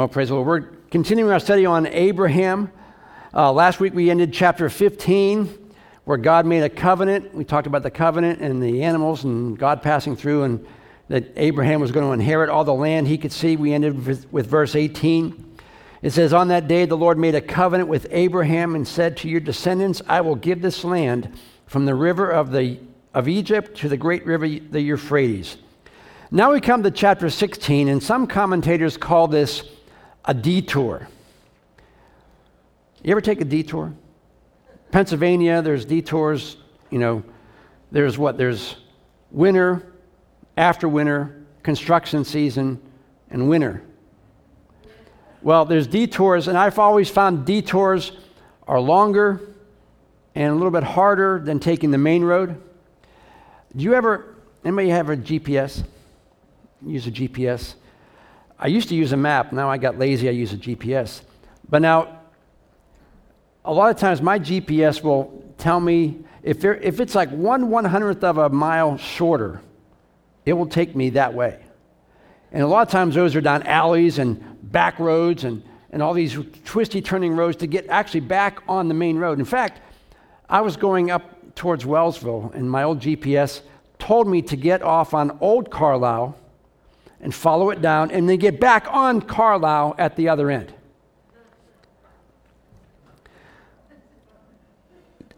Well, praise the Lord. We're continuing our study on Abraham. Uh, last week we ended chapter 15, where God made a covenant. We talked about the covenant and the animals and God passing through, and that Abraham was going to inherit all the land he could see. We ended with, with verse 18. It says, On that day the Lord made a covenant with Abraham and said to your descendants, I will give this land from the river of, the, of Egypt to the great river, the Euphrates. Now we come to chapter 16, and some commentators call this a detour. You ever take a detour? Pennsylvania, there's detours, you know, there's what? There's winter, after winter, construction season, and winter. Well, there's detours, and I've always found detours are longer and a little bit harder than taking the main road. Do you ever, anybody have a GPS? Use a GPS? I used to use a map. Now I got lazy. I use a GPS. But now, a lot of times my GPS will tell me if, there, if it's like one one hundredth of a mile shorter, it will take me that way. And a lot of times those are down alleys and back roads and, and all these twisty turning roads to get actually back on the main road. In fact, I was going up towards Wellsville, and my old GPS told me to get off on Old Carlisle and follow it down, and then get back on Carlisle at the other end.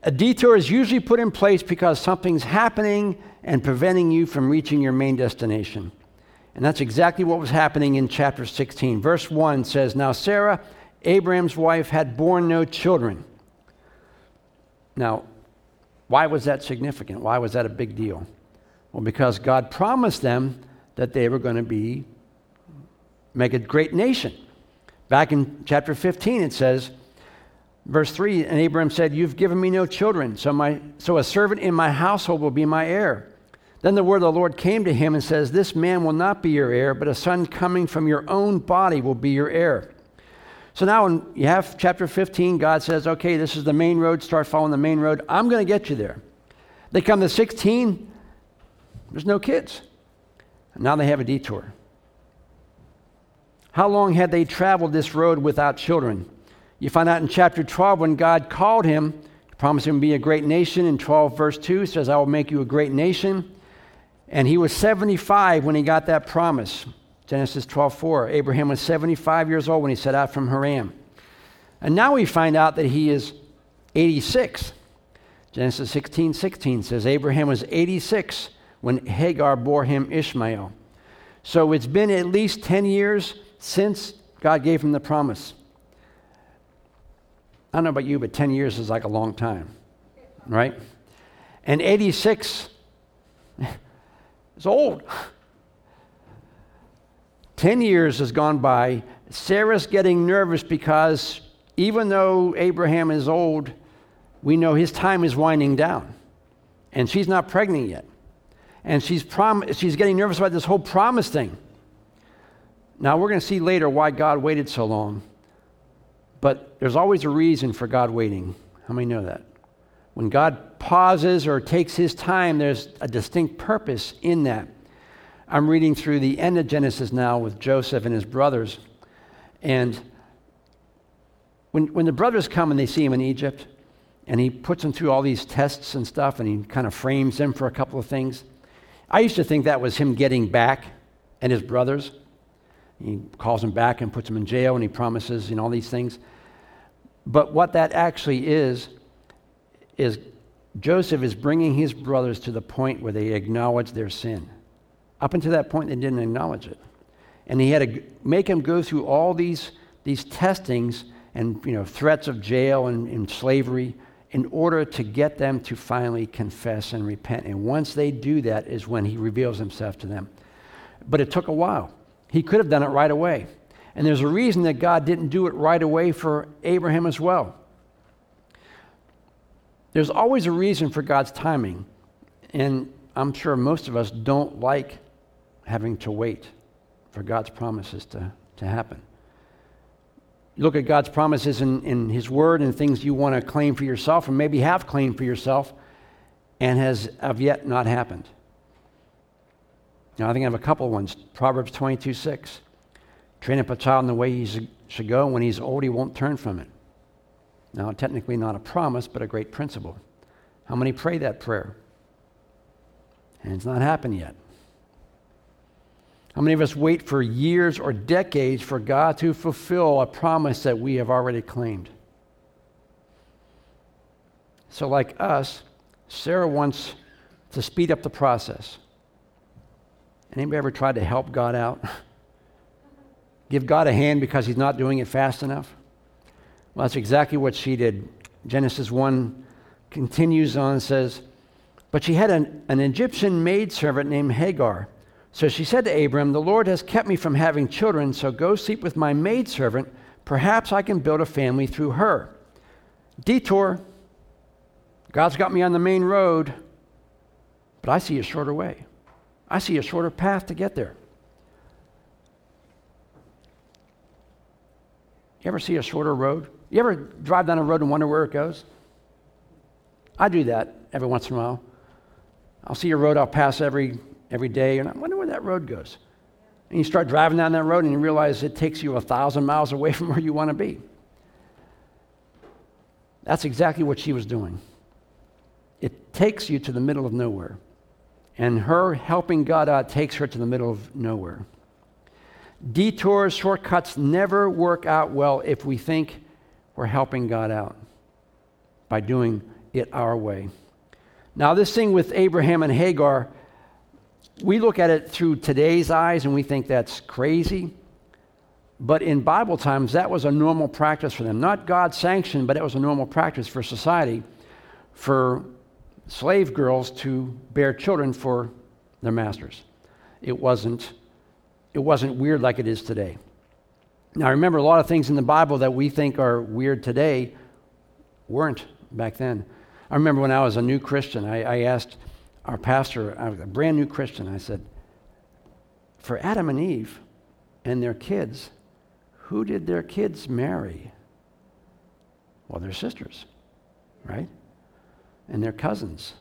A detour is usually put in place because something's happening and preventing you from reaching your main destination. And that's exactly what was happening in chapter 16. Verse 1 says Now Sarah, Abraham's wife, had borne no children. Now, why was that significant? Why was that a big deal? Well, because God promised them that they were going to be make a great nation. Back in chapter 15 it says verse 3 and Abraham said, "You've given me no children, so my so a servant in my household will be my heir." Then the word of the Lord came to him and says, "This man will not be your heir, but a son coming from your own body will be your heir." So now when you have chapter 15, God says, "Okay, this is the main road, start following the main road. I'm going to get you there." They come to 16, there's no kids. Now they have a detour. How long had they traveled this road without children? You find out in chapter 12 when God called him, promised him to be a great nation. In 12, verse 2 says, I will make you a great nation. And he was 75 when he got that promise. Genesis 12, 4. Abraham was 75 years old when he set out from Haran. And now we find out that he is 86. Genesis 16, 16 says Abraham was 86 when Hagar bore him Ishmael. So it's been at least 10 years since God gave him the promise. I don't know about you, but 10 years is like a long time, right? And 86 is old. 10 years has gone by. Sarah's getting nervous because even though Abraham is old, we know his time is winding down. And she's not pregnant yet and she's, prom- she's getting nervous about this whole promise thing. Now, we're going to see later why God waited so long, but there's always a reason for God waiting. How many know that? When God pauses or takes his time, there's a distinct purpose in that. I'm reading through the end of Genesis now with Joseph and his brothers. And when, when the brothers come and they see him in Egypt, and he puts them through all these tests and stuff, and he kind of frames them for a couple of things. I used to think that was him getting back and his brothers. He calls them back and puts them in jail and he promises, you know, all these things. But what that actually is, is Joseph is bringing his brothers to the point where they acknowledge their sin. Up until that point, they didn't acknowledge it. And he had to make them go through all these, these testings and you know, threats of jail and, and slavery in order to get them to finally confess and repent. And once they do that, is when he reveals himself to them. But it took a while. He could have done it right away. And there's a reason that God didn't do it right away for Abraham as well. There's always a reason for God's timing. And I'm sure most of us don't like having to wait for God's promises to, to happen. You look at God's promises in, in His Word and things you want to claim for yourself, or maybe have claimed for yourself, and has of yet not happened. Now, I think I have a couple ones. Proverbs 22 6. Train up a child in the way he should go, and when he's old, he won't turn from it. Now, technically not a promise, but a great principle. How many pray that prayer? And it's not happened yet. How many of us wait for years or decades for God to fulfill a promise that we have already claimed? So, like us, Sarah wants to speed up the process. Anybody ever tried to help God out? Give God a hand because he's not doing it fast enough? Well, that's exactly what she did. Genesis 1 continues on and says, But she had an, an Egyptian maidservant named Hagar. So she said to Abram, The Lord has kept me from having children, so go sleep with my maidservant. Perhaps I can build a family through her. Detour. God's got me on the main road, but I see a shorter way. I see a shorter path to get there. You ever see a shorter road? You ever drive down a road and wonder where it goes? I do that every once in a while. I'll see a road I'll pass every, every day, and I wonder where that road goes. And you start driving down that road and you realize it takes you a thousand miles away from where you want to be. That's exactly what she was doing. It takes you to the middle of nowhere. And her helping God out takes her to the middle of nowhere. Detours, shortcuts never work out well if we think we're helping God out by doing it our way. Now, this thing with Abraham and Hagar, we look at it through today's eyes and we think that's crazy. But in Bible times, that was a normal practice for them. Not God sanctioned, but it was a normal practice for society for slave girls to bear children for their masters. It wasn't it wasn't weird like it is today. Now, remember, a lot of things in the Bible that we think are weird today weren't back then. I remember when I was a new Christian, I, I asked our pastor, I was a brand new Christian, I said, for Adam and Eve and their kids, who did their kids marry? Well, their sisters, right? And their cousins.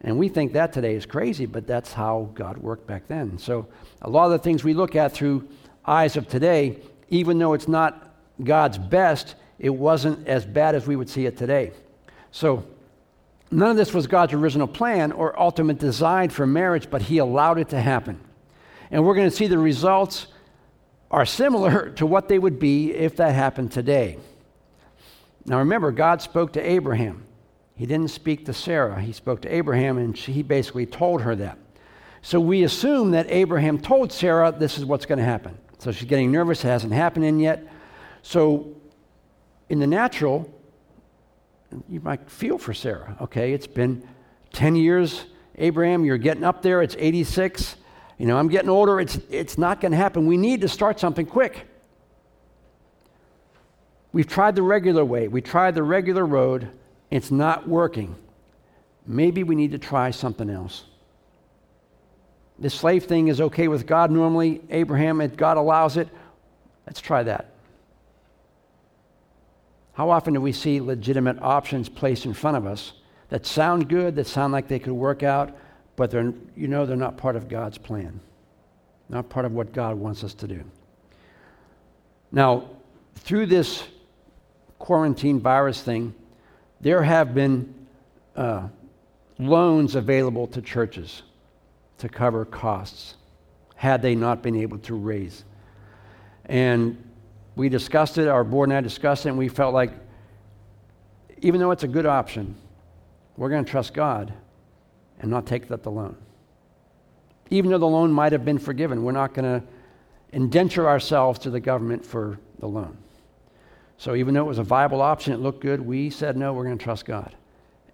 And we think that today is crazy, but that's how God worked back then. So a lot of the things we look at through eyes of today, even though it's not God's best, it wasn't as bad as we would see it today. So none of this was God's original plan or ultimate design for marriage, but He allowed it to happen. And we're going to see the results are similar to what they would be if that happened today. Now remember, God spoke to Abraham. He didn't speak to Sarah. He spoke to Abraham, and she, he basically told her that. So we assume that Abraham told Sarah this is what's going to happen. So she's getting nervous. It hasn't happened yet. So in the natural, you might feel for Sarah. Okay, it's been 10 years, Abraham, you're getting up there. It's 86. You know, I'm getting older. It's, it's not going to happen. We need to start something quick. We've tried the regular way, we tried the regular road it's not working. Maybe we need to try something else. This slave thing is okay with God normally. Abraham, if God allows it, let's try that. How often do we see legitimate options placed in front of us that sound good, that sound like they could work out, but they're, you know they're not part of God's plan, not part of what God wants us to do? Now, through this quarantine virus thing, there have been uh, loans available to churches to cover costs had they not been able to raise. And we discussed it, our board and I discussed it, and we felt like even though it's a good option, we're going to trust God and not take that the loan. Even though the loan might have been forgiven, we're not going to indenture ourselves to the government for the loan. So even though it was a viable option, it looked good, we said, no, we're going to trust God.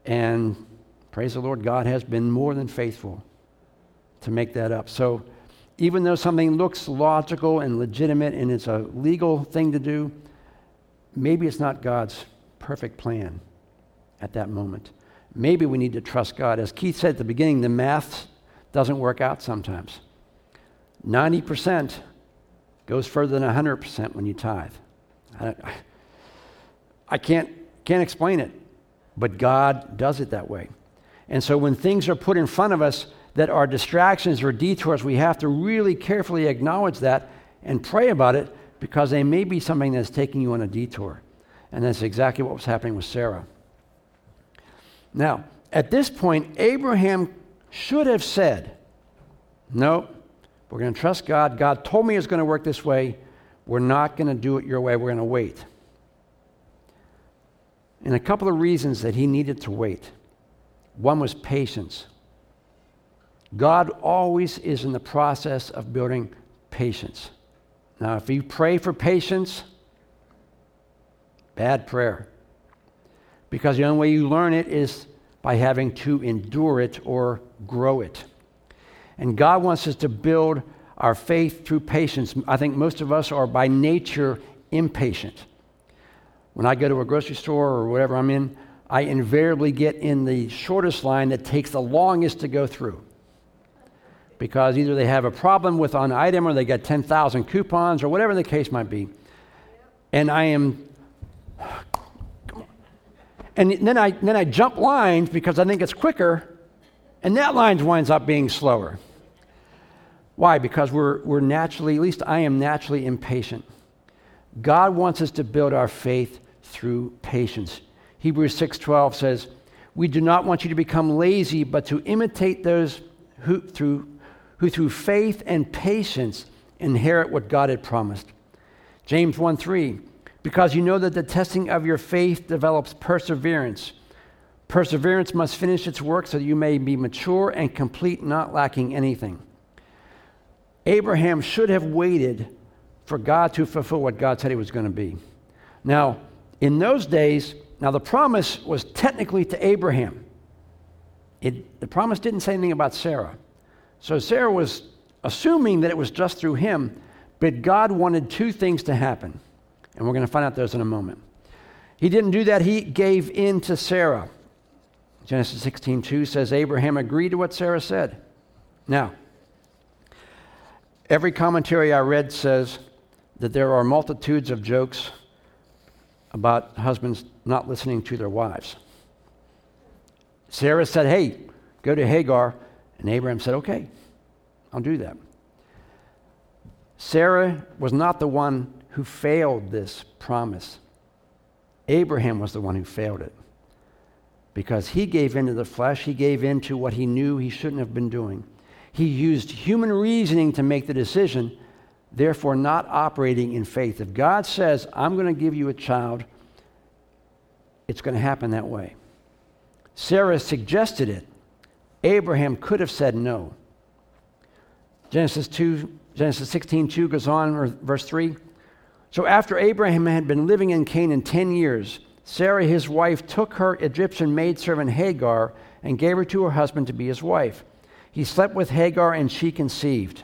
And praise the Lord, God has been more than faithful to make that up. So even though something looks logical and legitimate and it's a legal thing to do, maybe it's not God's perfect plan at that moment. Maybe we need to trust God. As Keith said at the beginning, the math doesn't work out sometimes. 90% goes further than 100% when you tithe. I can't, can't explain it, but God does it that way. And so when things are put in front of us that are distractions or detours, we have to really carefully acknowledge that and pray about it because they may be something that's taking you on a detour. And that's exactly what was happening with Sarah. Now, at this point, Abraham should have said, No, we're going to trust God. God told me it's going to work this way. We're not going to do it your way. We're going to wait. And a couple of reasons that he needed to wait. One was patience. God always is in the process of building patience. Now, if you pray for patience, bad prayer. Because the only way you learn it is by having to endure it or grow it. And God wants us to build our faith through patience. I think most of us are by nature impatient. When I go to a grocery store or whatever I'm in, I invariably get in the shortest line that takes the longest to go through. Because either they have a problem with an item or they got 10,000 coupons or whatever the case might be. And I am and then I, then I jump lines because I think it's quicker, and that line winds up being slower. Why? Because we're, we're naturally, at least I am naturally impatient. God wants us to build our faith through patience. Hebrews 6:12 says, "We do not want you to become lazy, but to imitate those who through who through faith and patience inherit what God had promised." James 1 3, because you know that the testing of your faith develops perseverance. Perseverance must finish its work so that you may be mature and complete, not lacking anything. Abraham should have waited for God to fulfill what God said he was going to be. Now, in those days, now the promise was technically to Abraham. It, the promise didn't say anything about Sarah. So Sarah was assuming that it was just through him, but God wanted two things to happen. And we're going to find out those in a moment. He didn't do that, he gave in to Sarah. Genesis 16 2 says, Abraham agreed to what Sarah said. Now, every commentary I read says that there are multitudes of jokes about husbands not listening to their wives. Sarah said, Hey, go to Hagar. And Abraham said, Okay, I'll do that. Sarah was not the one who failed this promise. Abraham was the one who failed it because he gave into the flesh, he gave into what he knew he shouldn't have been doing. He used human reasoning to make the decision, therefore, not operating in faith. If God says, I'm going to give you a child, it's going to happen that way. Sarah suggested it. Abraham could have said no. Genesis 2, Genesis 16, 2 goes on, verse 3. So after Abraham had been living in Canaan 10 years, Sarah, his wife, took her Egyptian maidservant Hagar and gave her to her husband to be his wife. He slept with Hagar and she conceived.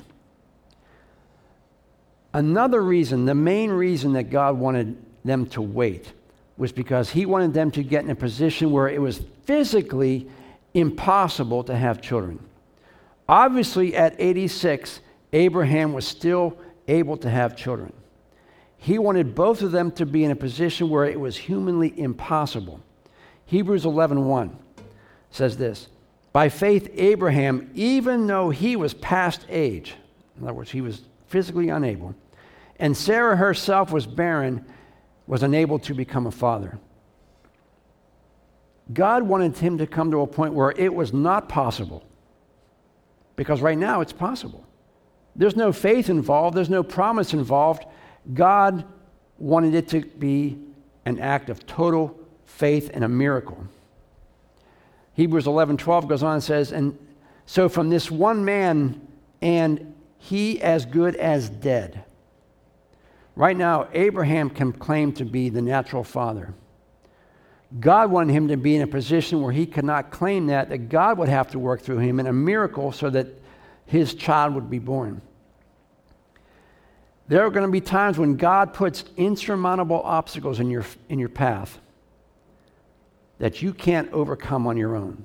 Another reason, the main reason that God wanted them to wait, was because he wanted them to get in a position where it was physically impossible to have children. Obviously, at 86, Abraham was still able to have children. He wanted both of them to be in a position where it was humanly impossible. Hebrews 11:1 says this, by faith Abraham even though he was past age, in other words he was physically unable, and Sarah herself was barren, was unable to become a father. God wanted him to come to a point where it was not possible. Because right now it's possible. There's no faith involved, there's no promise involved. God wanted it to be an act of total faith and a miracle. Hebrews 11:12 goes on and says, "And so from this one man and he as good as dead." Right now, Abraham can claim to be the natural father. God wanted him to be in a position where he could not claim that, that God would have to work through him in a miracle so that his child would be born. There are going to be times when God puts insurmountable obstacles in your, in your path that you can't overcome on your own.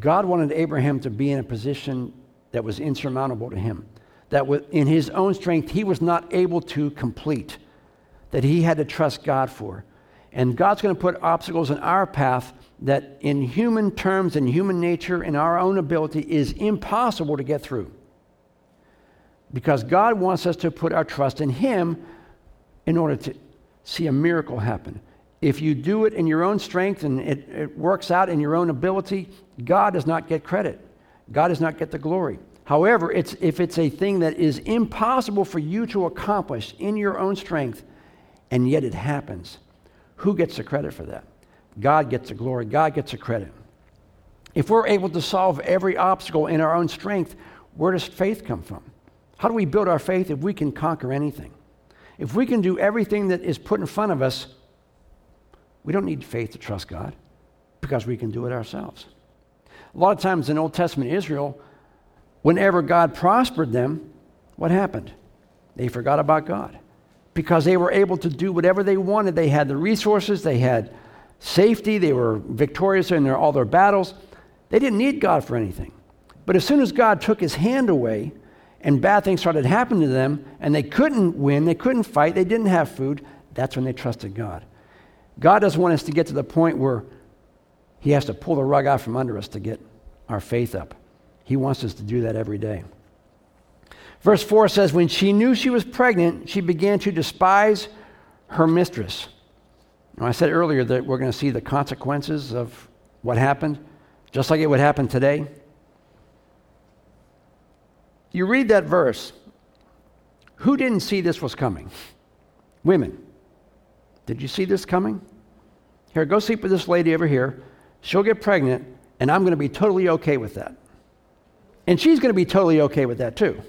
God wanted Abraham to be in a position that was insurmountable to him, that in his own strength he was not able to complete, that he had to trust God for. And God's going to put obstacles in our path that, in human terms, in human nature, in our own ability, is impossible to get through. because God wants us to put our trust in Him in order to see a miracle happen. If you do it in your own strength and it, it works out in your own ability, God does not get credit. God does not get the glory. However, it's, if it's a thing that is impossible for you to accomplish in your own strength, and yet it happens, who gets the credit for that? God gets the glory, God gets the credit. If we're able to solve every obstacle in our own strength, where does faith come from? How do we build our faith if we can conquer anything? If we can do everything that is put in front of us, we don't need faith to trust God because we can do it ourselves. A lot of times in Old Testament Israel, whenever God prospered them, what happened? They forgot about God because they were able to do whatever they wanted. They had the resources, they had safety, they were victorious in their, all their battles. They didn't need God for anything. But as soon as God took his hand away and bad things started happening to them and they couldn't win, they couldn't fight, they didn't have food, that's when they trusted God. God doesn't want us to get to the point where he has to pull the rug out from under us to get our faith up. He wants us to do that every day. Verse 4 says, When she knew she was pregnant, she began to despise her mistress. Now, I said earlier that we're going to see the consequences of what happened, just like it would happen today. You read that verse. Who didn't see this was coming? Women. Did you see this coming? Here, go sleep with this lady over here. She'll get pregnant, and I'm going to be totally okay with that. And she's going to be totally okay with that too.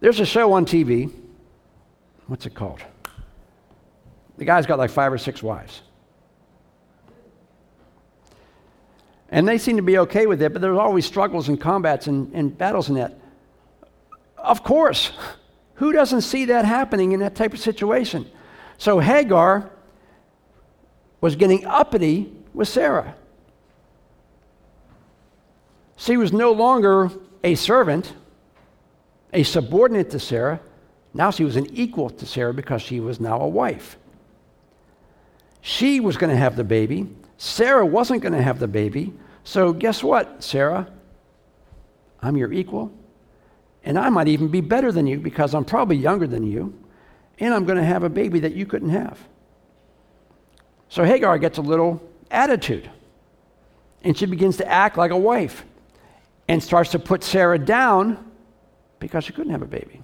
There's a show on TV. What's it called? The guy's got like five or six wives. And they seem to be okay with it, but there's always struggles and combats and, and battles in that. Of course. Who doesn't see that happening in that type of situation? So Hagar was getting uppity with Sarah. She was no longer a servant, a subordinate to Sarah. Now she was an equal to Sarah because she was now a wife. She was going to have the baby. Sarah wasn't going to have the baby. So, guess what, Sarah? I'm your equal. And I might even be better than you because I'm probably younger than you and I'm going to have a baby that you couldn't have. So Hagar gets a little attitude, and she begins to act like a wife and starts to put Sarah down because she couldn't have a baby.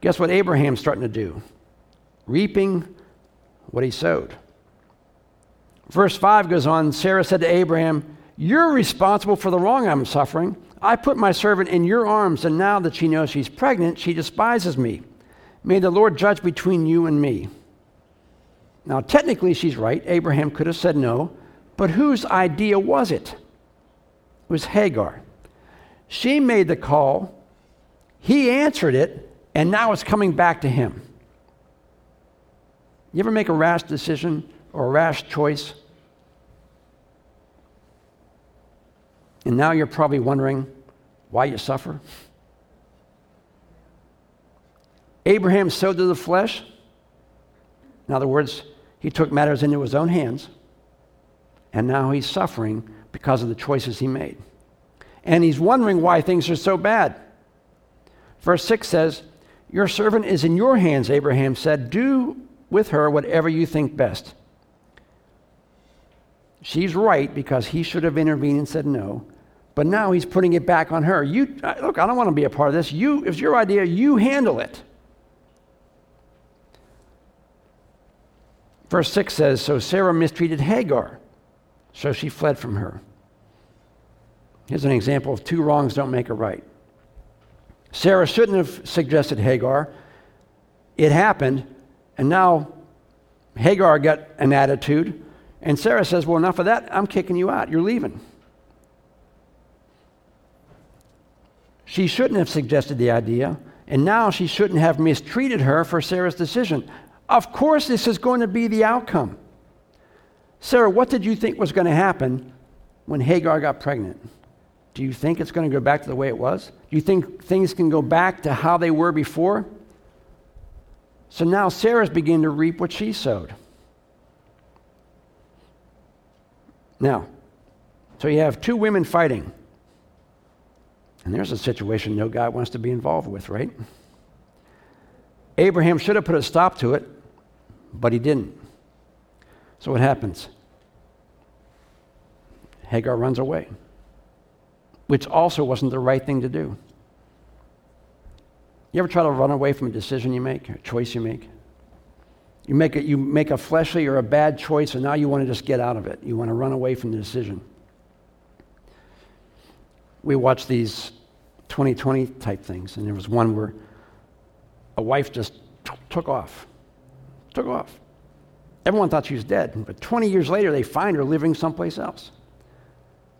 Guess what Abraham's starting to do? Reaping what he sowed. Verse 5 goes on Sarah said to Abraham, You're responsible for the wrong I'm suffering. I put my servant in your arms, and now that she knows she's pregnant, she despises me. May the Lord judge between you and me. Now, technically, she's right. Abraham could have said no, but whose idea was it? It was Hagar. She made the call, he answered it, and now it's coming back to him. You ever make a rash decision or a rash choice? And now you're probably wondering why you suffer? Abraham sowed to the flesh. In other words, he took matters into his own hands, and now he's suffering because of the choices he made. And he's wondering why things are so bad. Verse 6 says, Your servant is in your hands, Abraham said. Do with her whatever you think best. She's right because he should have intervened and said no. But now he's putting it back on her. You uh, look, I don't want to be a part of this. You, it's your idea, you handle it. Verse 6 says So Sarah mistreated Hagar, so she fled from her. Here's an example of two wrongs don't make a right. Sarah shouldn't have suggested Hagar. It happened, and now Hagar got an attitude, and Sarah says, Well, enough of that. I'm kicking you out. You're leaving. She shouldn't have suggested the idea, and now she shouldn't have mistreated her for Sarah's decision. Of course, this is going to be the outcome. Sarah, what did you think was going to happen when Hagar got pregnant? Do you think it's going to go back to the way it was? Do you think things can go back to how they were before? So now Sarah's beginning to reap what she sowed. Now, so you have two women fighting. And there's a situation no guy wants to be involved with, right? Abraham should have put a stop to it, but he didn't. So what happens? Hagar runs away, which also wasn't the right thing to do. You ever try to run away from a decision you make, a choice you make? You make, a, you make a fleshly or a bad choice, and now you want to just get out of it. You want to run away from the decision. We watch these 2020 type things, and there was one where a wife just t- took off. Took off. Everyone thought she was dead, but 20 years later, they find her living someplace else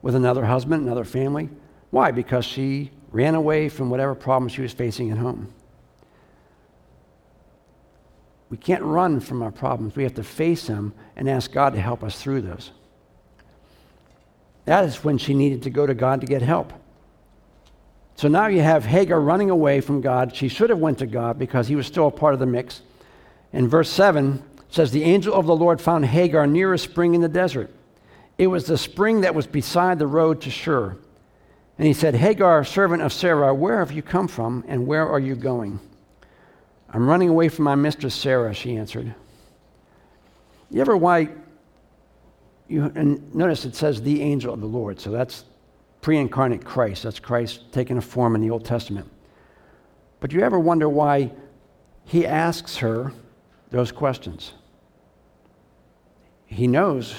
with another husband, another family. Why? Because she ran away from whatever problem she was facing at home. We can't run from our problems. We have to face them and ask God to help us through those. That is when she needed to go to God to get help. So now you have Hagar running away from God. She should have went to God because he was still a part of the mix. And verse 7 says the angel of the Lord found Hagar near a spring in the desert. It was the spring that was beside the road to Shur. And he said, Hagar, servant of Sarah, where have you come from and where are you going? I'm running away from my mistress Sarah, she answered. You ever why you and notice it says the angel of the Lord, so that's pre-incarnate Christ. That's Christ taking a form in the Old Testament. But you ever wonder why he asks her those questions? He knows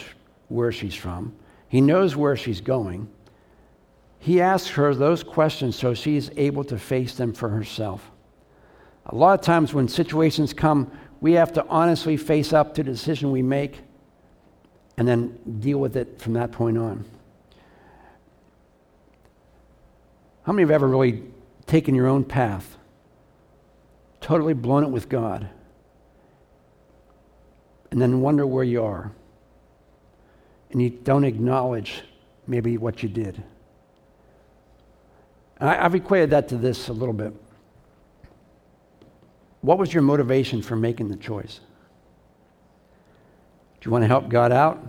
where she's from. He knows where she's going. He asks her those questions so she's able to face them for herself. A lot of times when situations come, we have to honestly face up to the decision we make and then deal with it from that point on. How many have ever really taken your own path, totally blown it with God, and then wonder where you are? And you don't acknowledge maybe what you did. I, have equated that to this a little bit. What was your motivation for making the choice? Do you want to help God out?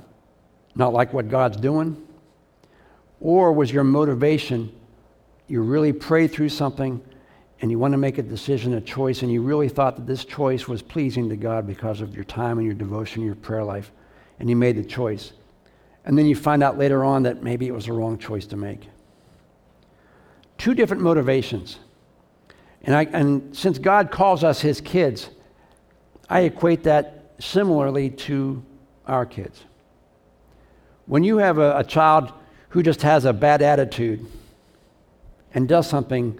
Not like what God's doing? Or was your motivation you really prayed through something and you want to make a decision, a choice, and you really thought that this choice was pleasing to God because of your time and your devotion, your prayer life, and you made the choice. And then you find out later on that maybe it was the wrong choice to make. Two different motivations. And, I, and since God calls us his kids, I equate that similarly to our kids. When you have a, a child who just has a bad attitude and does something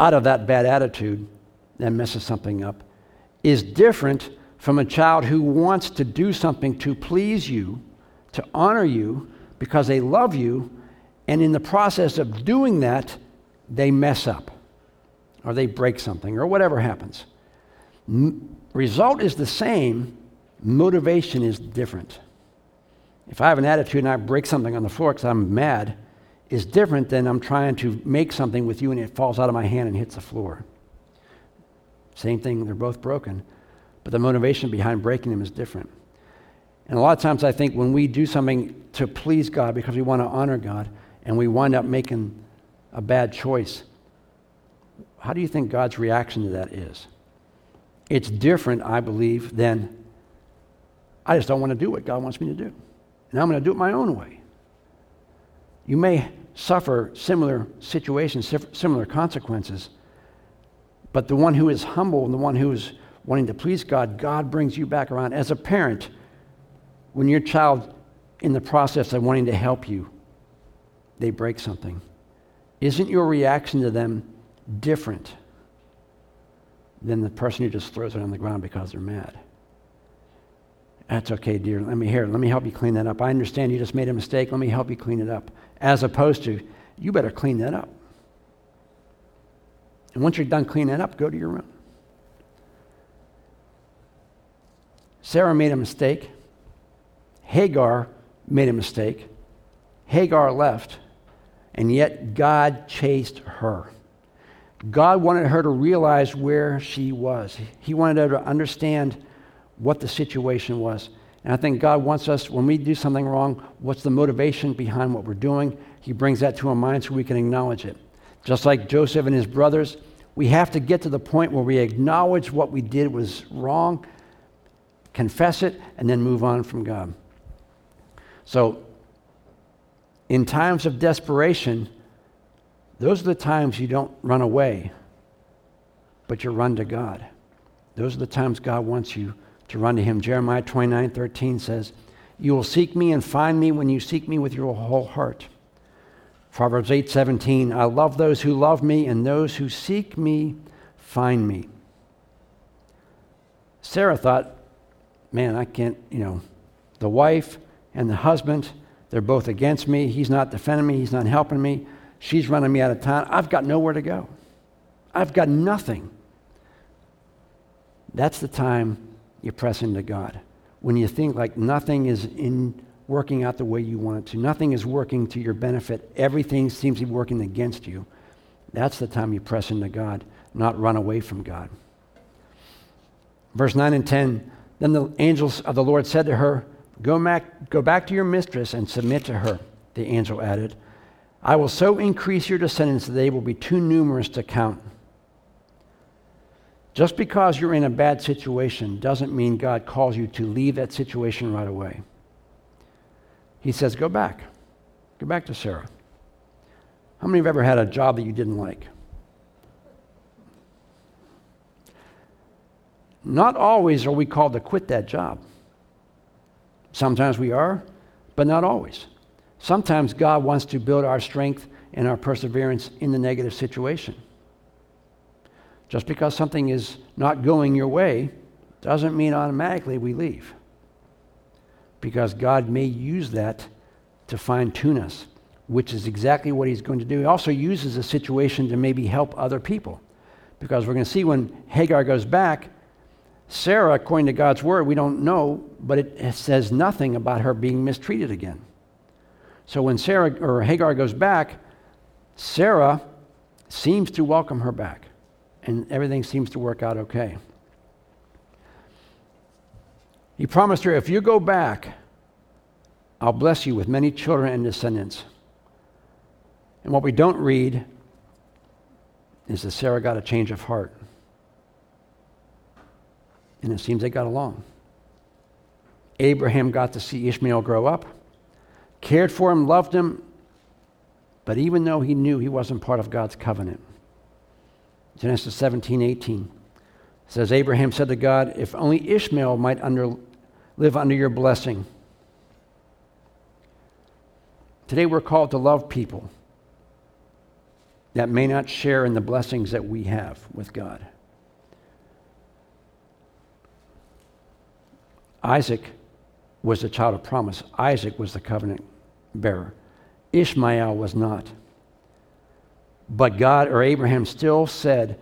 out of that bad attitude and messes something up, is different from a child who wants to do something to please you, to honor you, because they love you, and in the process of doing that, they mess up or they break something or whatever happens. M- result is the same, motivation is different. If I have an attitude and I break something on the floor because I'm mad, is different than I'm trying to make something with you and it falls out of my hand and hits the floor. Same thing, they're both broken, but the motivation behind breaking them is different. And a lot of times I think when we do something to please God because we want to honor God and we wind up making a bad choice, how do you think God's reaction to that is? It's different, I believe, than I just don't want to do what God wants me to do. And I'm going to do it my own way. You may suffer similar situations, similar consequences, but the one who is humble and the one who is wanting to please God, God brings you back around. As a parent, when your child, in the process of wanting to help you, they break something, isn't your reaction to them different than the person who just throws it on the ground because they're mad. That's okay, dear. Let me hear. Let me help you clean that up. I understand you just made a mistake. Let me help you clean it up. As opposed to, you better clean that up. And once you're done cleaning it up, go to your room. Sarah made a mistake. Hagar made a mistake. Hagar left. And yet God chased her. God wanted her to realize where she was. He wanted her to understand what the situation was. And I think God wants us, when we do something wrong, what's the motivation behind what we're doing? He brings that to our mind so we can acknowledge it. Just like Joseph and his brothers, we have to get to the point where we acknowledge what we did was wrong, confess it, and then move on from God. So, in times of desperation, those are the times you don't run away, but you run to God. Those are the times God wants you to run to Him. Jeremiah 29 13 says, You will seek me and find me when you seek me with your whole heart. Proverbs 8 17, I love those who love me, and those who seek me find me. Sarah thought, man, I can't, you know, the wife and the husband, they're both against me. He's not defending me, he's not helping me. She's running me out of town. I've got nowhere to go. I've got nothing. That's the time you press into God. When you think like nothing is in working out the way you want it to, nothing is working to your benefit, everything seems to be working against you, that's the time you press into God, not run away from God. Verse 9 and 10 Then the angels of the Lord said to her, Go back, go back to your mistress and submit to her. The angel added, I will so increase your descendants that they will be too numerous to count. Just because you're in a bad situation doesn't mean God calls you to leave that situation right away. He says, Go back. Go back to Sarah. How many have ever had a job that you didn't like? Not always are we called to quit that job. Sometimes we are, but not always. Sometimes God wants to build our strength and our perseverance in the negative situation. Just because something is not going your way doesn't mean automatically we leave. Because God may use that to fine tune us, which is exactly what He's going to do. He also uses a situation to maybe help other people. Because we're going to see when Hagar goes back, Sarah, according to God's word, we don't know, but it says nothing about her being mistreated again. So when Sarah or Hagar goes back, Sarah seems to welcome her back and everything seems to work out okay. He promised her, If you go back, I'll bless you with many children and descendants. And what we don't read is that Sarah got a change of heart. And it seems they got along. Abraham got to see Ishmael grow up, cared for him, loved him, but even though he knew he wasn't part of God's covenant, Genesis 17, 18 says, Abraham said to God, If only Ishmael might under, live under your blessing. Today we're called to love people that may not share in the blessings that we have with God. Isaac was the child of promise. Isaac was the covenant bearer. Ishmael was not. But God or Abraham still said,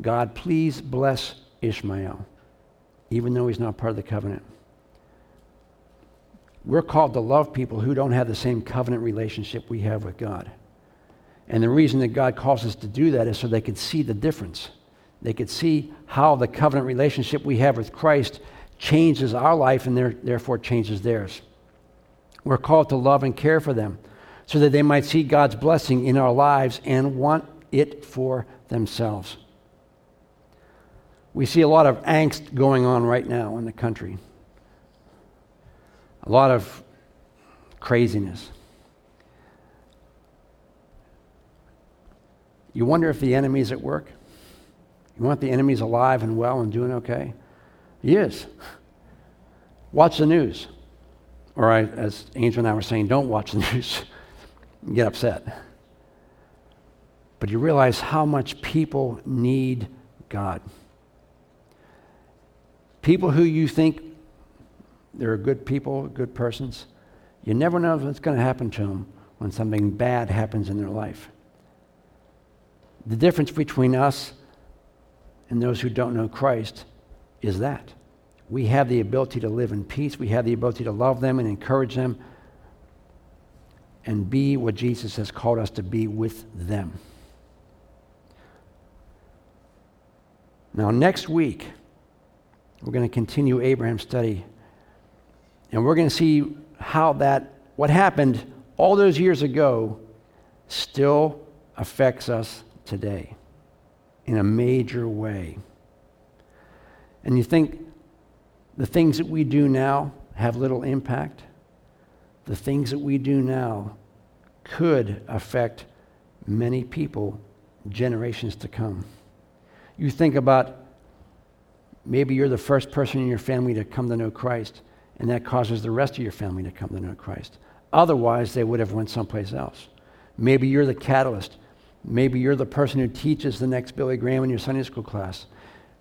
God, please bless Ishmael, even though he's not part of the covenant. We're called to love people who don't have the same covenant relationship we have with God. And the reason that God calls us to do that is so they could see the difference. They could see how the covenant relationship we have with Christ changes our life and therefore changes theirs. We're called to love and care for them so that they might see God's blessing in our lives and want it for themselves. We see a lot of angst going on right now in the country, a lot of craziness. You wonder if the enemy's at work? You want the enemy's alive and well and doing okay? He is. Watch the news. Or, I, as Angel and I were saying, don't watch the news get upset. But you realize how much people need God. People who you think they're good people, good persons, you never know what's going to happen to them when something bad happens in their life. The difference between us and those who don't know Christ is that. We have the ability to live in peace. We have the ability to love them and encourage them and be what Jesus has called us to be with them. Now, next week, we're going to continue Abraham's study, and we're going to see how that, what happened all those years ago, still affects us today in a major way. And you think the things that we do now have little impact? The things that we do now could affect many people generations to come. You think about maybe you're the first person in your family to come to know Christ, and that causes the rest of your family to come to know Christ. Otherwise, they would have went someplace else. Maybe you're the catalyst. Maybe you're the person who teaches the next Billy Graham in your Sunday school class.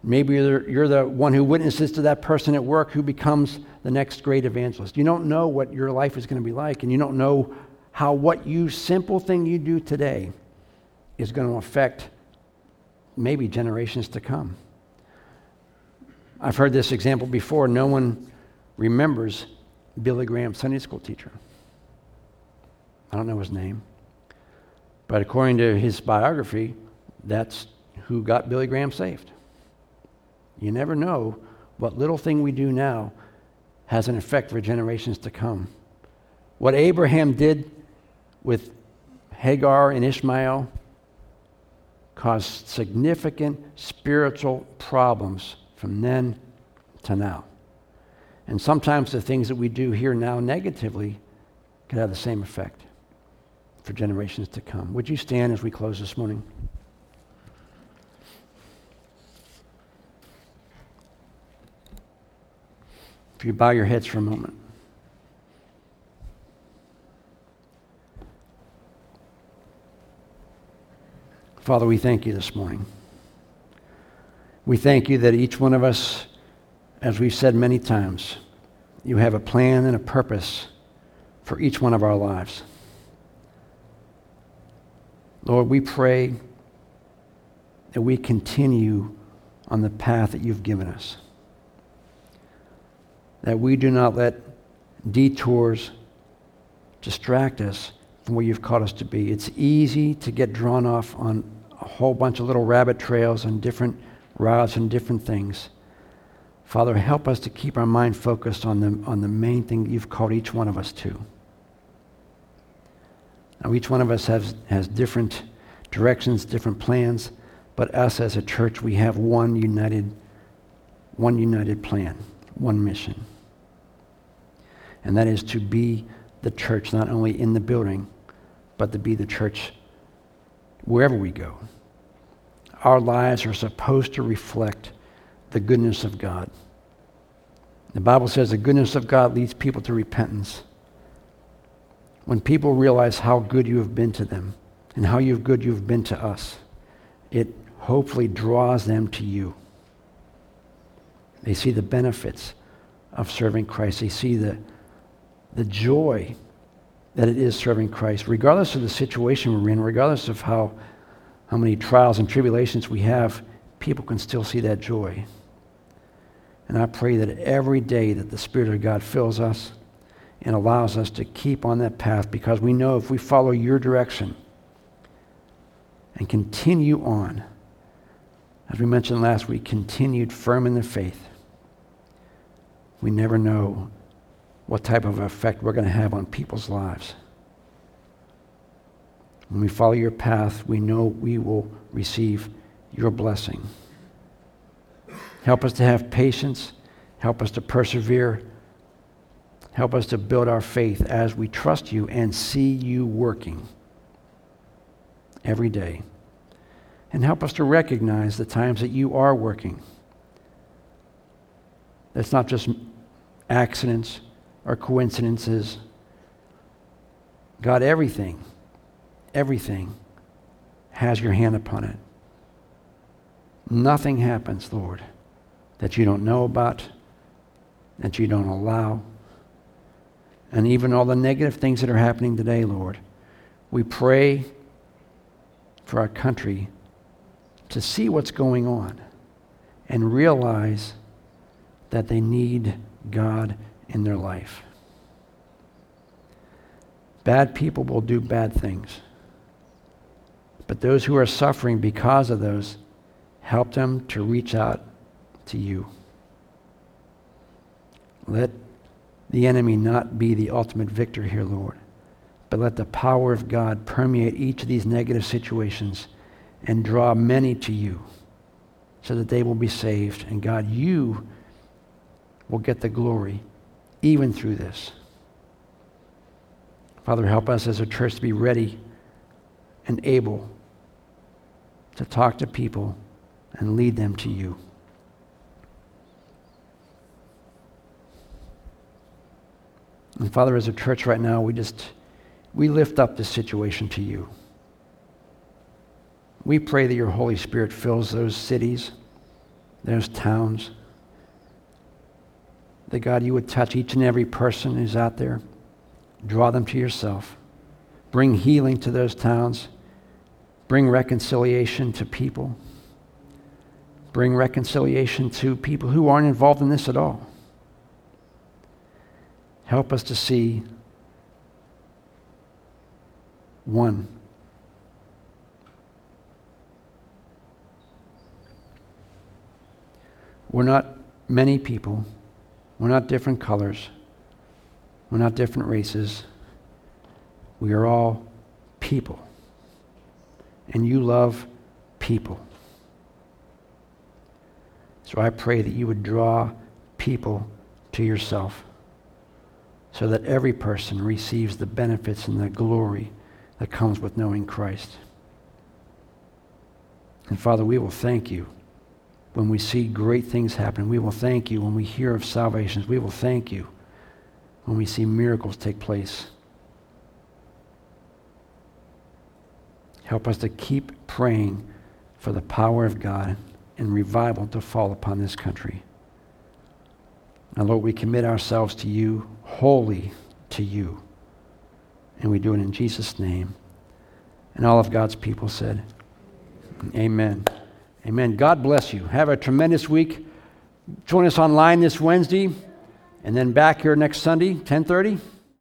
Maybe you're the, you're the one who witnesses to that person at work who becomes the next great evangelist. You don't know what your life is going to be like, and you don't know how what you simple thing you do today is going to affect maybe generations to come. I've heard this example before. No one remembers Billy Graham, Sunday school teacher. I don't know his name. But according to his biography, that's who got Billy Graham saved. You never know what little thing we do now has an effect for generations to come. What Abraham did with Hagar and Ishmael caused significant spiritual problems from then to now. And sometimes the things that we do here now negatively could have the same effect for generations to come. Would you stand as we close this morning? If you bow your heads for a moment. Father, we thank you this morning. We thank you that each one of us, as we've said many times, you have a plan and a purpose for each one of our lives. Lord, we pray that we continue on the path that you've given us that we do not let detours distract us from where you've called us to be. It's easy to get drawn off on a whole bunch of little rabbit trails and different routes and different things. Father, help us to keep our mind focused on the, on the main thing you've called each one of us to. Now, each one of us has, has different directions, different plans, but us as a church, we have one united, one united plan one mission. And that is to be the church, not only in the building, but to be the church wherever we go. Our lives are supposed to reflect the goodness of God. The Bible says the goodness of God leads people to repentance. When people realize how good you have been to them and how good you've been to us, it hopefully draws them to you. They see the benefits of serving Christ. They see the, the joy that it is serving Christ, regardless of the situation we're in, regardless of how, how many trials and tribulations we have, people can still see that joy. And I pray that every day that the Spirit of God fills us and allows us to keep on that path because we know if we follow your direction and continue on, as we mentioned last week, continued firm in the faith, we never know what type of effect we're going to have on people's lives. When we follow your path, we know we will receive your blessing. Help us to have patience. Help us to persevere. Help us to build our faith as we trust you and see you working every day. And help us to recognize the times that you are working. That's not just accidents or coincidences. God, everything, everything has your hand upon it. Nothing happens, Lord, that you don't know about, that you don't allow. And even all the negative things that are happening today, Lord, we pray for our country to see what's going on and realize that they need God in their life. Bad people will do bad things. But those who are suffering because of those, help them to reach out to you. Let the enemy not be the ultimate victor here, Lord, but let the power of God permeate each of these negative situations and draw many to you so that they will be saved. And God, you will get the glory even through this. Father, help us as a church to be ready and able to talk to people and lead them to you. And Father, as a church right now, we just we lift up this situation to you. We pray that your Holy Spirit fills those cities, those towns. That God, you would touch each and every person who's out there, draw them to yourself, bring healing to those towns, bring reconciliation to people, bring reconciliation to people who aren't involved in this at all. Help us to see one. We're not many people. We're not different colors. We're not different races. We are all people. And you love people. So I pray that you would draw people to yourself so that every person receives the benefits and the glory that comes with knowing Christ. And Father, we will thank you when we see great things happen. We will thank you when we hear of salvations. We will thank you when we see miracles take place. Help us to keep praying for the power of God and revival to fall upon this country. And Lord, we commit ourselves to you, wholly to you. And we do it in Jesus' name. And all of God's people said, Amen. Amen. God bless you. Have a tremendous week. Join us online this Wednesday and then back here next Sunday, 1030.